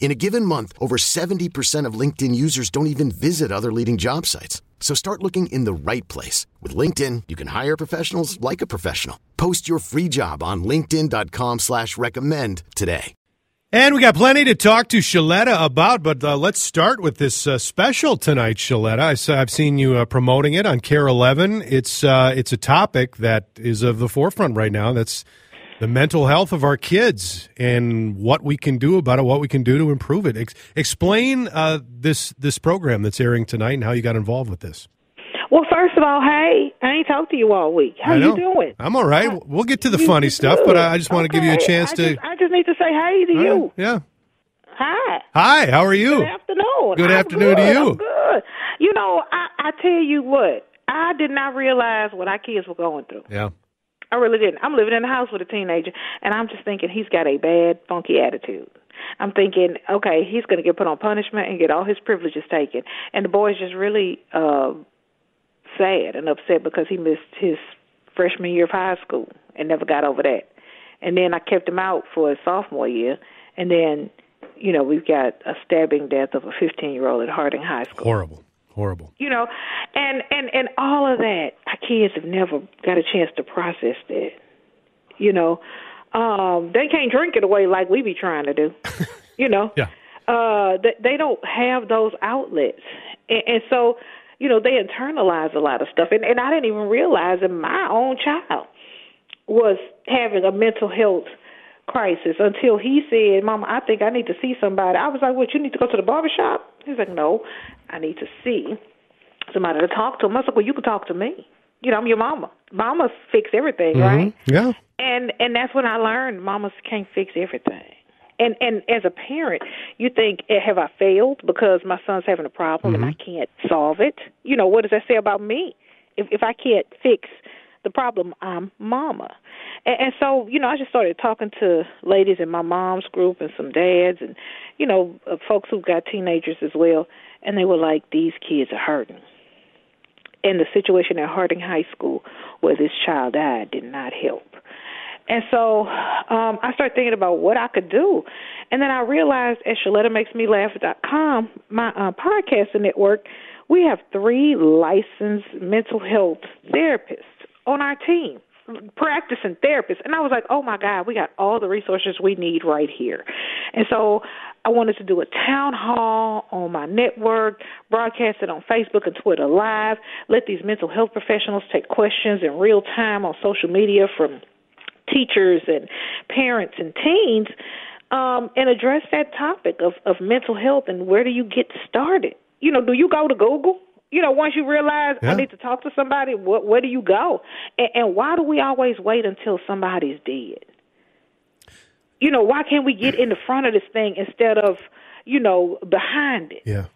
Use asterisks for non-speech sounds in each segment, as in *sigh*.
In a given month, over 70% of LinkedIn users don't even visit other leading job sites. So start looking in the right place. With LinkedIn, you can hire professionals like a professional. Post your free job on linkedin.com slash recommend today. And we got plenty to talk to Shaletta about, but uh, let's start with this uh, special tonight, Shaletta. I, have seen you uh, promoting it on KARE 11. It's, uh, it's a topic that is of the forefront right now. That's the mental health of our kids and what we can do about it, what we can do to improve it. Ex- explain uh, this this program that's airing tonight and how you got involved with this. Well, first of all, hey, I ain't talked to you all week. How you doing? I'm all right. We'll get to the funny stuff, but I just want okay. to give you a chance I to. Just, I just need to say hey to you. Yeah. Hi. Hi. How are you? Good afternoon. Good I'm afternoon good. to you. I'm good. You know, I, I tell you what, I did not realize what our kids were going through. Yeah. I really didn't. I'm living in a house with a teenager, and I'm just thinking he's got a bad, funky attitude. I'm thinking, okay, he's going to get put on punishment and get all his privileges taken. And the boy's just really uh, sad and upset because he missed his freshman year of high school and never got over that. And then I kept him out for his sophomore year, and then, you know, we've got a stabbing death of a 15 year old at Harding High School. Horrible horrible. You know, and and and all of that, our kids have never got a chance to process that. You know, um, they can't drink it away like we be trying to do. you know, *laughs* yeah. Uh, they, they don't have those outlets, and, and so you know they internalize a lot of stuff. And, and I didn't even realize that my own child was having a mental health crisis until he said, "Mama, I think I need to see somebody." I was like, "What? You need to go to the barber shop?" He's like, "No, I need to see somebody to talk to." Him. I was like, "Well, you can talk to me. You know, I'm your mama. Mama fix everything, mm-hmm. right?" Yeah. And and that's when I learned mamas can't fix everything. And and as a parent, you think, eh, "Have I failed because my son's having a problem mm-hmm. and I can't solve it?" You know, what does that say about me? If if I can't fix the problem, I'm mama. And, and so, you know, I just started talking to ladies in my mom's group and some dads and, you know, uh, folks who've got teenagers as well. And they were like, these kids are hurting. And the situation at Harding High School where this child died did not help. And so um, I started thinking about what I could do. And then I realized at ShalettaMakesMeLaugh.com, my uh, podcasting network, we have three licensed mental health therapists on our team practicing therapists and I was like, "Oh my god, we got all the resources we need right here." And so I wanted to do a town hall on my network, broadcast it on Facebook and Twitter live, let these mental health professionals take questions in real time on social media from teachers and parents and teens um, and address that topic of, of mental health and where do you get started? You know, do you go to Google? You know, once you realize yeah. I need to talk to somebody, what, where do you go? And, and why do we always wait until somebody's dead? You know, why can't we get in the front of this thing instead of, you know, behind it? Yeah.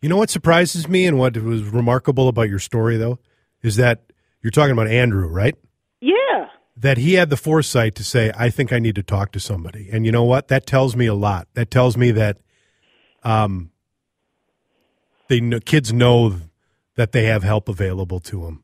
You know what surprises me and what was remarkable about your story, though, is that you're talking about Andrew, right? Yeah. That he had the foresight to say, I think I need to talk to somebody. And you know what? That tells me a lot. That tells me that um, they know, kids know that they have help available to them.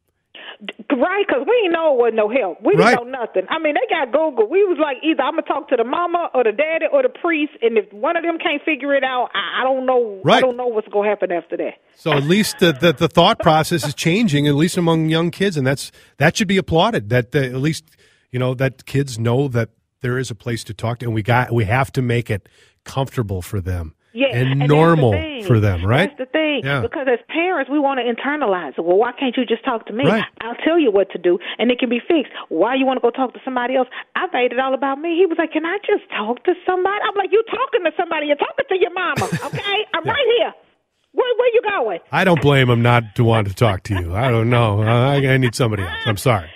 Right, because we didn't know it was no help. We didn't Right. know nothing. I mean, they got Google. We was like, either I'm gonna talk to the mama or the daddy or the priest, and if one of them can't figure it out, I, don't know. I don't know what's gonna happen after that. So at least the, the, the thought process is changing, at least among young kids, and that's that should be applauded. That uh, at least you know that kids know that there is a place to talk to, and we got we have to make it comfortable for them. Yeah, and, the normal thing. for them, right? That's the thing. Yeah. Because as parents, we want to internalize it. Well, why can't you just talk to me? Right. I'll tell you what to do, and it can be fixed. Why you want to go talk to somebody else? I made it all about me. He was like, "Can I just talk to somebody?" I'm like, "You talking to somebody? You're talking to your mama, *laughs* okay? I'm right here. Where where you going?" I don't blame him not to want to talk to you. I don't know. I, I need somebody else. I'm sorry.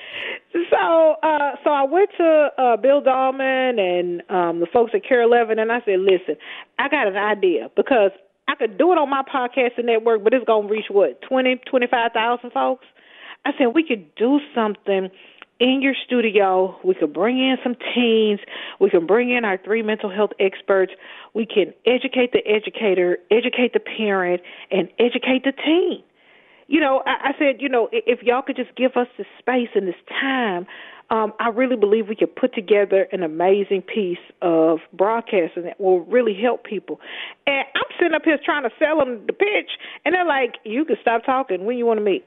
So, uh, so I went to uh, Bill Dahlman and um, the folks at KARE 11, and I said, "Listen, I got an idea because I could do it on my podcasting network, but it's gonna reach what twenty, twenty-five thousand folks." I said we could do something in your studio. We could bring in some teens. We can bring in our three mental health experts. We can educate the educator, educate the parent, and educate the teen you know, I, I said, you know, if y'all could just give us this space and this time, um, I really believe we could put together an amazing piece of broadcasting that will really help people. And I'm sitting up here trying to sell them the pitch, and they're like, "You can stop talking. When you want to meet?"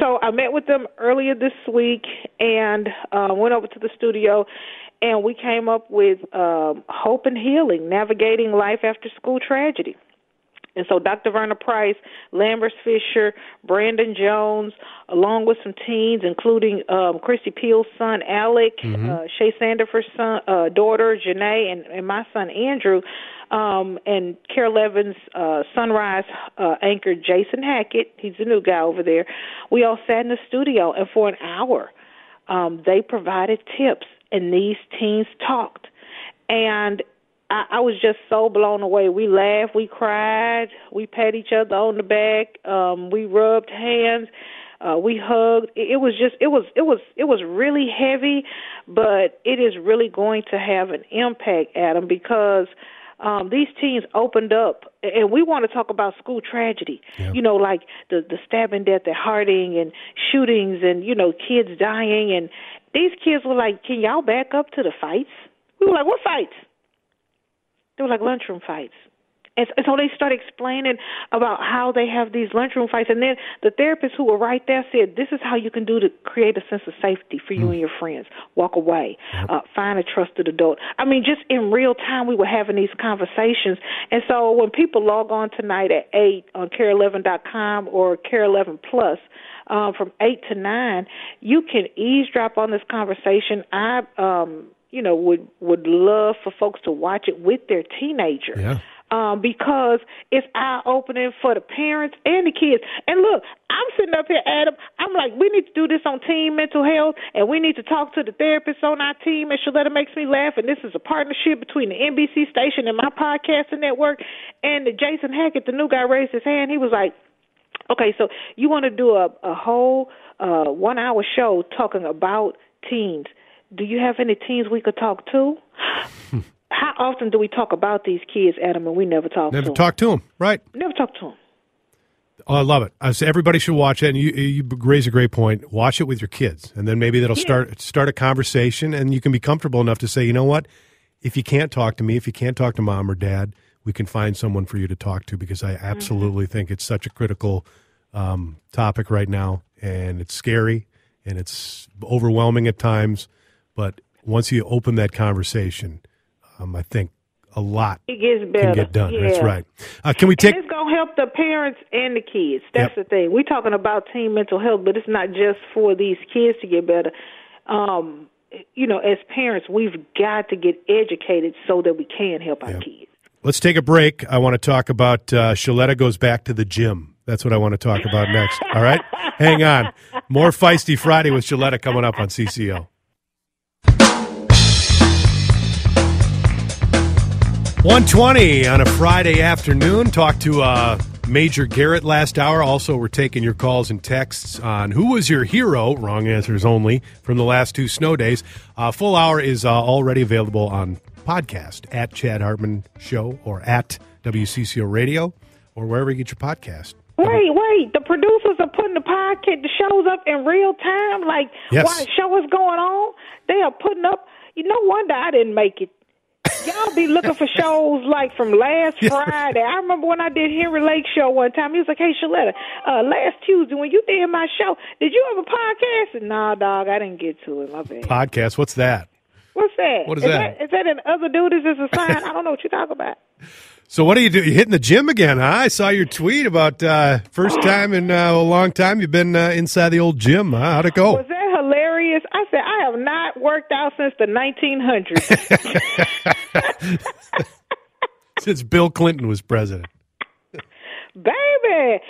So I met with them earlier this week and uh, went over to the studio, and we came up with um, hope and healing, navigating life after school tragedy. And so Dr. Verna Price, Lambert Fisher, Brandon Jones, along with some teens, including um, Christy Peel's son, Alec, uh, Shay Sandifer's son, uh, daughter, Janae, and, and my son, Andrew, um, and KARE 11's uh, Sunrise uh, anchor, Jason Hackett. He's the new guy over there. We all sat in the studio, and for an hour, um, they provided tips, and these teens talked. And I, I was just so blown away. We laughed, we cried, we pat each other on the back, um, we rubbed hands, uh, we hugged. It, it was just it was it was it was really heavy, but it is really going to have an impact, Adam, because um, these teens opened up, and we want to talk about school tragedy. You know, like the the stabbing death at Harding and shootings, and you know, kids dying, and these kids were like, "Can y'all back up to the fights?" We were like, "What fights?" They were like lunchroom fights. And so they started explaining about how they have these lunchroom fights. And then the therapists who were right there said, This is how you can do to create a sense of safety for you and your friends. Walk away, uh, find a trusted adult. I mean, just in real time, we were having these conversations. And so when people log on tonight at 8 on kare11.com or care11 Plus, um, from 8 to 9, you can eavesdrop on this conversation. I, um, you know, would would love for folks to watch it with their teenager. Yeah. Um, because it's eye opening for the parents and the kids. And look, I'm sitting up here, Adam. I'm like, we need to do this on teen mental health, and we need to talk to the therapists on our team. And Shaletta makes me laugh. And this is a partnership between the NBC station and my podcasting network. And the Jason Hackett, the new guy, raised his hand. He was like, Okay, so you want to do a, a whole uh, one hour show talking about teens. Do you have any teens we could talk to? *laughs* How often do we talk about these kids, Adam, and we never talk to them. Never to talk to them, Right. Never talk to them. Oh, I love it. I say everybody should watch it, and you you raise a great point. Watch it with your kids, and then maybe that'll start start a conversation, and you can be comfortable enough to say, you know what, if you can't talk to me, if you can't talk to mom or dad, we can find someone for you to talk to because I absolutely think it's such a critical um, topic right now, and it's scary and it's overwhelming at times. But once you open that conversation, um, I think a lot It gets better. can get done. Yeah. That's right. Uh, can we take? and it's gonna help the parents and the kids. That's Yep. the thing. We're talking about teen mental health, but it's not just for these kids to get better. Um, you know, as parents, we've got to get educated so that we can help our kids. Let's take a break. I want to talk about uh, Shaletta goes back to the gym. That's what I want to talk about next. All right? *laughs* Hang on. More Feisty Friday with Shaletta coming up on CCO. 120 on a Friday afternoon. Talk to uh, Major Garrett last hour. Also, we're taking your calls and texts on who was your hero, wrong answers only, from the last two snow days. Uh, full hour is uh, already available on podcast at Chad Hartman Show or at WCCO Radio or wherever you get your podcast. Wait, wait. The producers are putting the podcast, the shows up in real time. Like Yes. while the show is going on, they are putting up. You no wonder I didn't make it. Y'all be looking for *laughs* shows like from last Friday. I remember when I did Henry Lake show one time. He was like, "Hey, Shaletta, uh, last Tuesday when you did my show, did you have a podcast?" And nah, dog, I didn't get to it. My bad. Podcast, what's that? What's that? What is that? that? Is that an other dude? is this a sign? I don't know what you're talking about. *laughs* So what are you doing? You hitting the gym again, huh? I saw your tweet about uh, first time in uh, a long time you've been uh, inside the old gym. Huh? How'd it go? Was that hilarious? I said I have not worked out since the 1900s. *laughs* Since Bill Clinton was president. *laughs* Baby.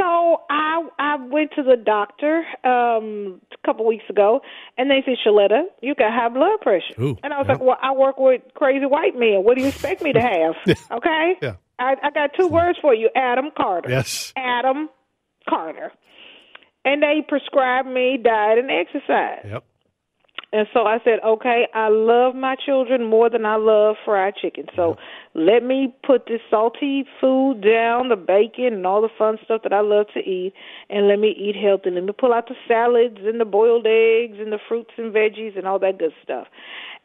So I I went to the doctor um a couple weeks ago and they said, Shaletta, you got high blood pressure. Ooh, and I was yeah. like, Well, I work with crazy white men. What do you expect me to have? *laughs* okay? Yeah. I, I got two words for you, Adam Carter. Yes. Adam Carter. And they prescribed me diet and exercise. Yep. And so I said, okay, I love my children more than I love fried chicken. So let me put this salty food down, the bacon and all the fun stuff that I love to eat, and let me eat healthy. Let me pull out the salads and the boiled eggs and the fruits and veggies and all that good stuff.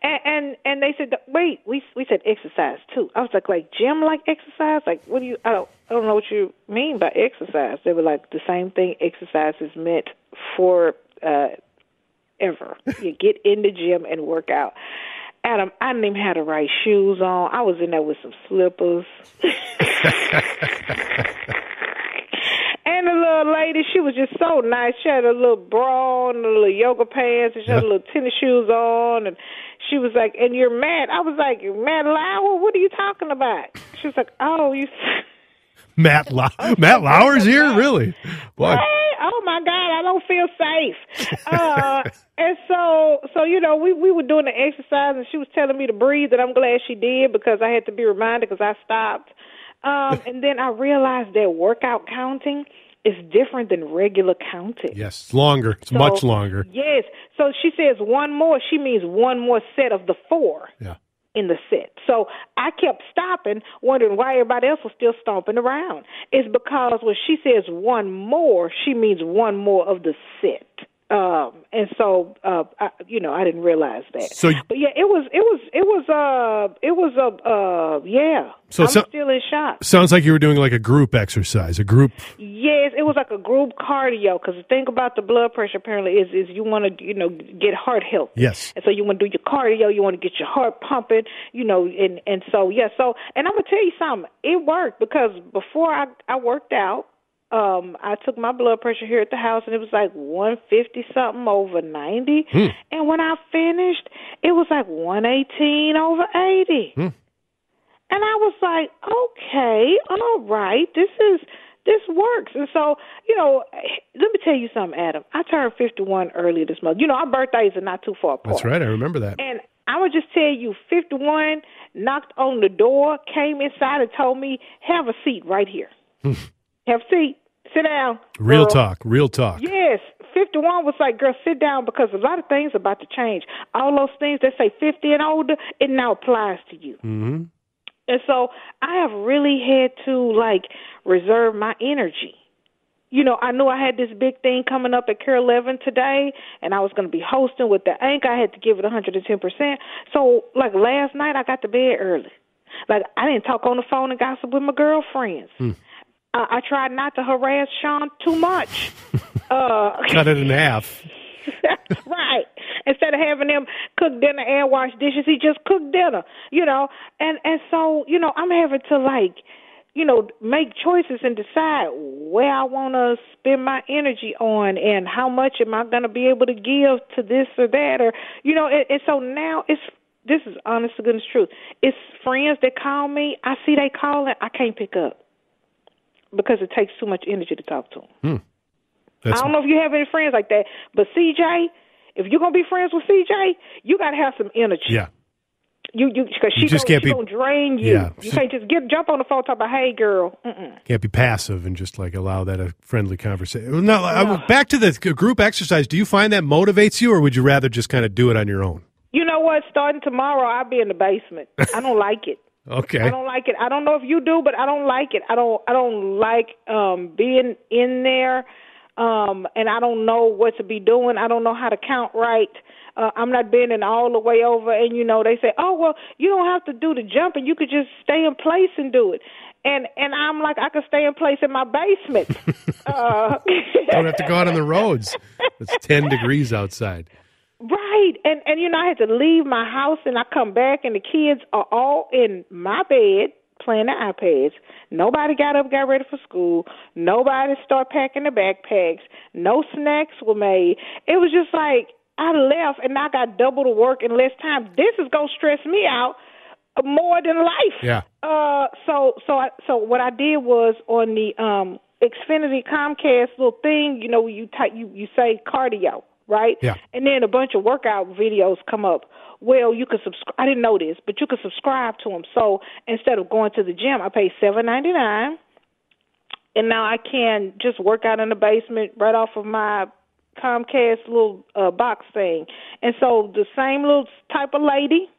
And and, and they said, wait, we we said exercise too. I was like, like gym like exercise? Like what do you? I don't I don't know what you mean by exercise. They were like the same thing. Exercise is meant for. uh ever. You get in the gym and work out. Adam, I didn't even have the right shoes on. I was in there with some slippers. *laughs* and the little lady, she was just so nice. She had a little bra and a little yoga pants, and she had a little tennis shoes on, and she was like, "And you're mad?" I was like, "Mad Lauer? What are you talking about?" She was like, "Oh, you." Matt Lau- Matt Lauer's here, really? Hey, oh my God, I don't feel safe. Uh, *laughs* and so, so you know, we we were doing the exercise, and she was telling me to breathe, and I'm glad she did because I had to be reminded because I stopped. Um, *laughs* and then I realized that workout counting is different than regular counting. yes, it's longer. It's So- much longer. Yes. So she says one more. She means one more set of the four Yeah. In the set. So I kept stopping, wondering why everybody else was still stomping around. It's because when she says one more, she means one more of the set. Um, and so, uh, I, you know, I didn't realize that. So- but yeah, it was, it was, it was, uh, it was a, uh, yeah. So I'm so- still in shock. Sounds like you were doing like a group exercise, a group. Yes, it was like a group cardio. Because the thing about the blood pressure apparently is is you want to you know get heart health. Yes. And so you want to do your cardio. You want to get your heart pumping. You know, and and so yeah. So and I'm gonna tell you something. It worked because before I I worked out. Um, I took my blood pressure here at the house, and it was like 150 something over 90. Hmm. And when I finished, it was like 118 over 80. Hmm. And I was like, okay, all right, this is this works. And so, you know, let me tell you something, Adam. I turned 51 earlier this month. You know, our birthdays are not too far apart. That's right. I remember that. And I would just tell you, 51 knocked on the door, came inside, and told me, "Have a seat right here. Hmm. Have a seat. Sit down." Real girl." talk. Real talk. Yes, 51 was like, girl, sit down because a lot of things are about to change. All those things that say 50 and older, it now applies to you. Mm-hmm. And so I have really had to like reserve my energy. You know, I knew I had this big thing coming up at KARE 11 today, and I was going to be hosting with the Anchor. I had to give it 110%. So, like last night, I got to bed early. Like I didn't talk on the phone and gossip with my girlfriends. I, I tried not to harass Sean too much. *laughs* uh, Cut it in half. *laughs* right. Instead of having him cook dinner and wash dishes, he just cooked dinner. You know, and and so you know, I'm having to like, you know, make choices and decide where I want to spend my energy on and how much am I going to be able to give to this or that or you know, and, and so now it's this is honest to goodness truth. It's friends that call me. I see they calling. I can't pick up because it takes too much energy to talk to them. Hmm. That's I don't know if you have any friends like that, but CJ, if you're gonna be friends with CJ, you gotta have some energy. yeah. You you because she You just gonna, can't she be- gonna drain you. Yeah. You can't just get jump on the phone and talk about hey girl. Mm-mm. Can't be passive and just like allow that a friendly conversation. Uh, no, I- back to the group exercise. Do you find that motivates you, or would you rather just kind of do it on your own? You know what? Starting tomorrow, I'll be in the basement. I don't like it. Okay. I don't like it. I don't know if you do, but I don't like it. I don't. I don't like um being in there, um, and I don't know what to be doing. I don't know how to count right. Uh, I'm not bending all the way over, and you know they say, "Oh well, you don't have to do the jumping. You could just stay in place and do it." And and I'm like, I could stay in place in my basement. *laughs* uh, Don't have to go out on the roads. It's *laughs* ten degrees outside. Right. And and you know, I had to leave my house and I come back and the kids are all in my bed playing their iPads. Nobody got up, got ready for school. Nobody started packing their backpacks. No snacks were made. It was just like I left and I got double the work in less time. This is gonna stress me out more than life. Yeah. Uh, so so I, so what I did was on the um Xfinity Comcast little thing, you know, you type you you say cardio, right? Yeah. And then a bunch of workout videos come up. Well, you could subscribe. I didn't know this, but you could subscribe to them. So instead of going to the gym, I pay seven ninety nine, and now I can just work out in the basement right off of my Comcast little uh, box thing. And so the same little type of lady,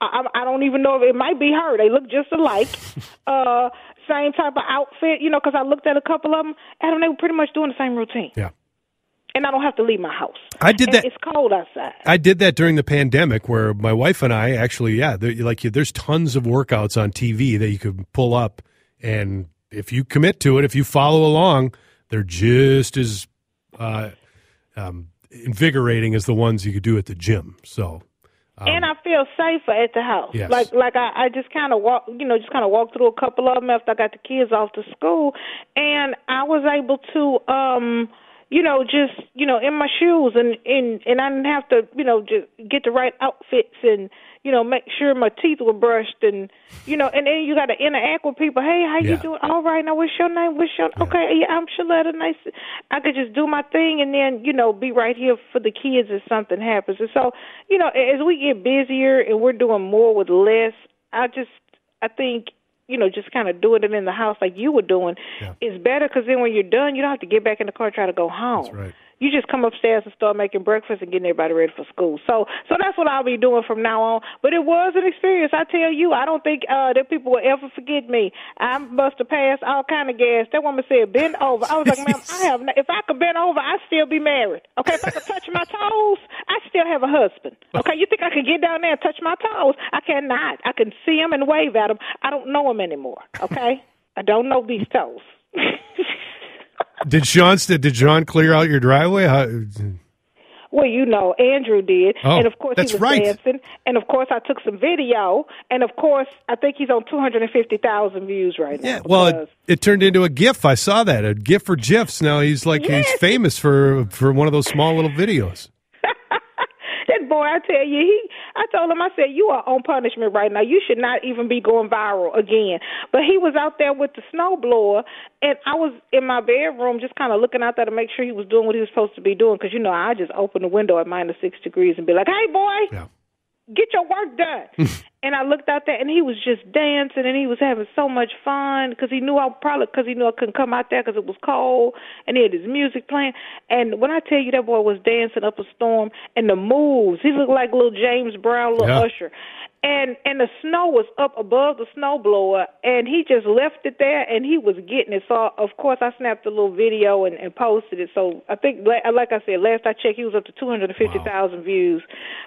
I, I don't even know if it might be her. They look just alike. *laughs* uh, same type of outfit, you know, because I looked at a couple of them, and they were pretty much doing the same routine. Yeah. And I don't have to leave my house. I did And that- It's cold outside. I did that during the pandemic, where my wife and I actually, yeah, like there's tons of workouts on TV that you could pull up, and if you commit to it, if you follow along, they're just as uh, um, invigorating as the ones you could do at the gym. So, and I feel safer at the house. Yes. Like like I, I just kind of walk, you know, just kind of walked through a couple of them after I got the kids off to school, and I was able to, um, you know, just you know, in my shoes, and and and I didn't have to, you know, just get the right outfits and you know, make sure my teeth were brushed and you know, and then you got to interact with people. Hey, how you Yeah. doing? All right, now what's your name? What's your okay? Yeah, I'm Shaletta. Nice. I could just do my thing and then you know be right here for the kids if something happens. And so you know, as we get busier and we're doing more with less, I just I think you know just kind of doing it in the house like you were doing Yeah. is better because then when you're done, you don't have to get back in the car and try to go home. That's right. You just come upstairs and start making breakfast and getting everybody ready for school. So, so that's what I'll be doing from now on. But it was an experience. I tell you, I don't think uh, that people will ever forget me. I must have passed all kind of gas. That woman said, "Bend over." I was like, "Ma'am, I have. Not, if I could bend over, I'd still be married. Okay, if I could touch my toes, I still have a husband. Okay, you think I could get down there and touch my toes? I cannot. I can see him and wave at him. I don't know him anymore. Okay, I don't know these toes." *laughs* did Sean did John clear out your driveway? How, Well, you know, Andrew did, Oh, and of course he was right. dancing, and of course I took some video, and of course I think he's on two hundred and fifty thousand views right now. yeah, well, it, it turned into a GIF. I saw that a GIF for GIFs. Now he's like he's famous for for one of those small little videos. That boy, I tell you, he. I told him, I said, you are on punishment right now. You should not even be going viral again. But he was out there with the snowblower, and I was in my bedroom just kind of looking out there to make sure he was doing what he was supposed to be doing. Because you know, I just open the window at minus six degrees and be like, "Hey, boy, Yeah. Get your work done. *laughs* and I looked out there, and he was just dancing, and he was having so much fun because he knew I probably because he knew I couldn't come out there because it was cold, and he had his music playing. And when I tell you that boy was dancing up a storm, and the moves, he looked like little James Brown, little Yeah. Usher. And and the snow was up above the snowblower, and he just left it there, and he was getting it. So of course I snapped a little video and, and posted it. So I think, like I said, last I checked, he was up to two hundred and fifty thousand views.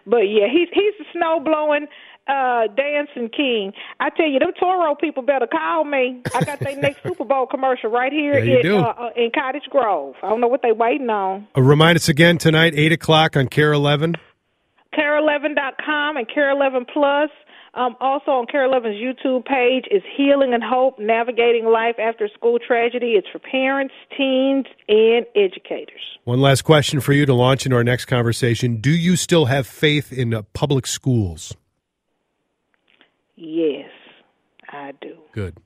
But yeah, he's he's the snow blowing, uh, dancing king. I tell you, them Toro people better call me. I got their next *laughs* Super Bowl commercial right here in. Uh, uh, in Cottage Grove. I don't know what they waiting on. Uh, remind us again tonight, eight o'clock on KARE Eleven. KARE11.com and Care11 Plus. Um, also on KARE 11's YouTube page is Healing and Hope: Navigating Life After School Tragedy. It's for parents, teens, and educators. One last question for you to launch into our next conversation. Do you still have faith in uh, public schools? Yes, I do. Good.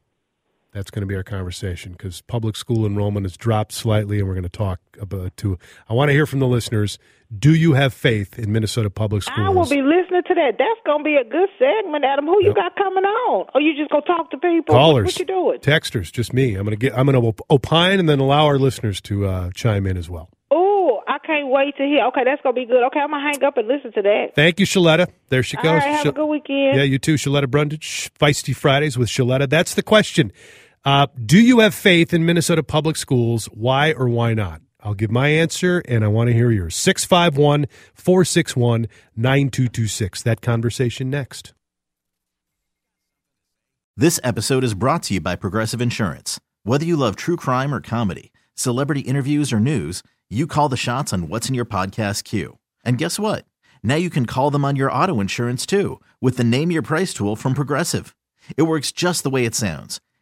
That's going to be our conversation because public school enrollment has dropped slightly, and we're going to talk about to. I want to hear from the listeners. Do you have faith in Minnesota public schools? I will be listening to that. That's gonna be a good segment, Adam. Who you got coming on? Or you just gonna talk to people? Callers, What, what you doing? texters, just me. I'm going to get. I'm going to opine and then allow our listeners to uh, chime in as well. Oh, I can't wait to hear. Okay, that's gonna be good. Okay, I'm gonna hang up and listen to that. Thank you, Shaletta. There she goes. right, have Shal- a good weekend. Yeah, you too, Shaletta Brundidge. Feisty Fridays with Shaletta. That's the question. Uh, do you have faith in Minnesota public schools? Why or why not? I'll give my answer and I want to hear yours. 651 461 9226. That conversation next. This episode is brought to you by Progressive Insurance. Whether you love true crime or comedy, celebrity interviews or news, you call the shots on what's in your podcast queue. And guess what? Now you can call them on your auto insurance too with the Name Your Price tool from Progressive. It works just the way it sounds.